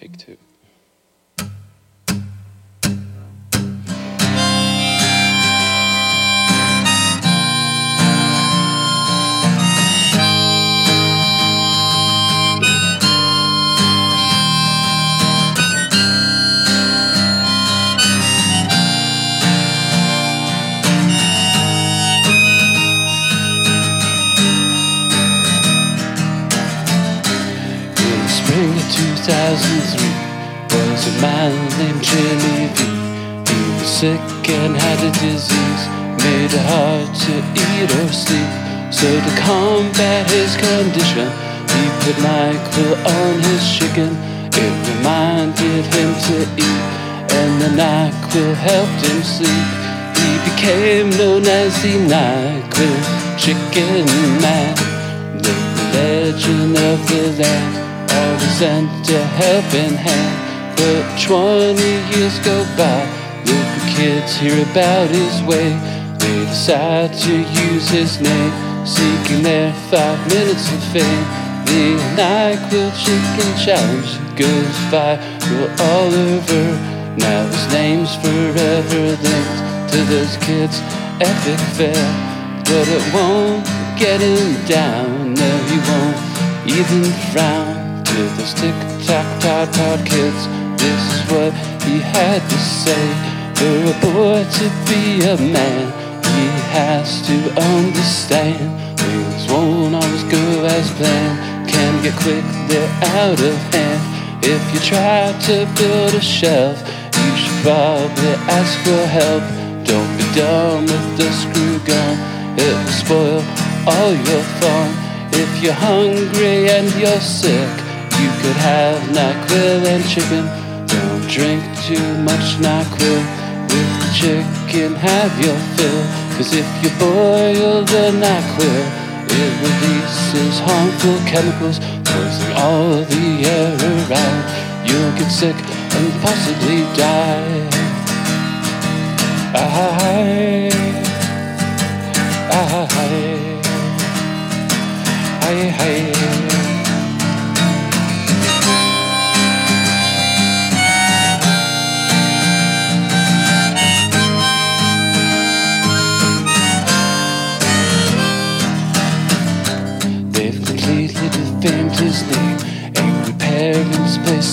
Take two. Spring of 2003 was a man named Jimmy V. He was sick and had a disease, made it hard to eat or sleep. So to combat his condition, he put NyQuil on his chicken. It reminded him to eat, and the NyQuil helped him sleep. He became known as the NyQuil Chicken Man. The legend of the land always sent a helping hand. But 20 years go by, local kids hear about his way. They decide to use his name, seeking their five minutes of fame. The NyQuil Chicken Challenge goes viral all over. Now his name's forever linked to those kids' epic fail. But it won't get him down, no, he won't even frown to those tick tock Tide Pod kids. This is what he had to say. For a boy to be a man, he has to understand. Things won't always go as planned, can get quick, they're out of hand. If you try to build a shelf, you should probably ask for help. Don't be dumb with the screw gun, it will spoil all your fun. If you're hungry and you're sick, you could have NyQuil and chicken. Don't drink too much NyQuil with the chicken, have your fill. Cause if you boil the NyQuil, it releases harmful chemicals, poisoning all the air around. You'll get sick and possibly die. I, I, I, I. They've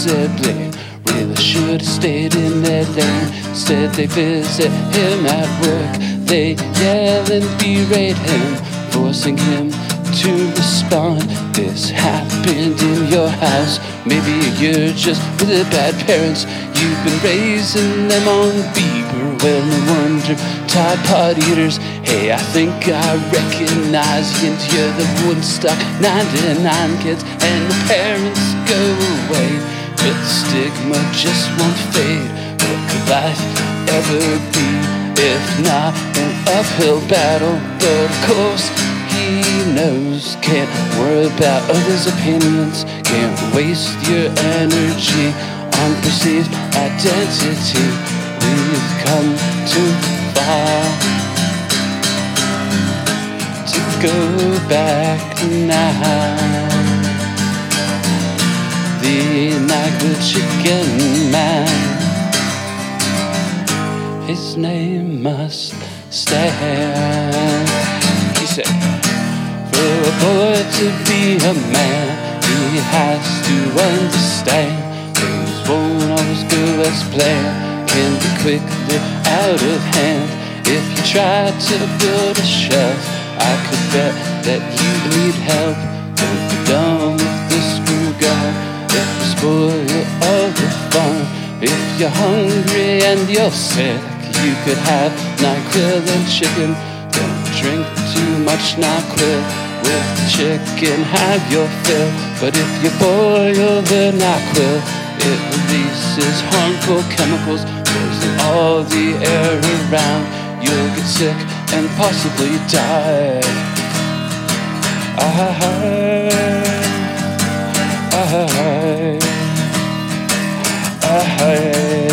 place. Really should have stayed in their lane. Instead, they visit him at work. They yell and berate him, forcing him to respond. This happened in your house. Maybe you're just really bad parents. You've been raising them on Bieber. Well, no wonder Tide Pod eaters. Hey, I think I recognize you. You're the Woodstock 99 kids, and the parents go away. But the stigma just won't fade. What could life ever be if not an uphill battle? But of course, he knows. Can't worry about others' opinions. Can't waste your energy on perceived identity. We've come too far to go back now. The NyQuil Chicken Man. His name must stand. He said, For a boy to be a man, he has to understand. Things won't always go as planned, can be quickly out of hand. If you try to build a shelf, I could bet that you'd need help. Don't be dumb spoil all the fun. If you're hungry and you're sick, you could have NyQuil and chicken. Don't drink too much NyQuil with chicken, have your fill. But if you boil the NyQuil, it releases harmful chemicals, poisoning all the air around. You'll get sick and possibly die. I, I, I,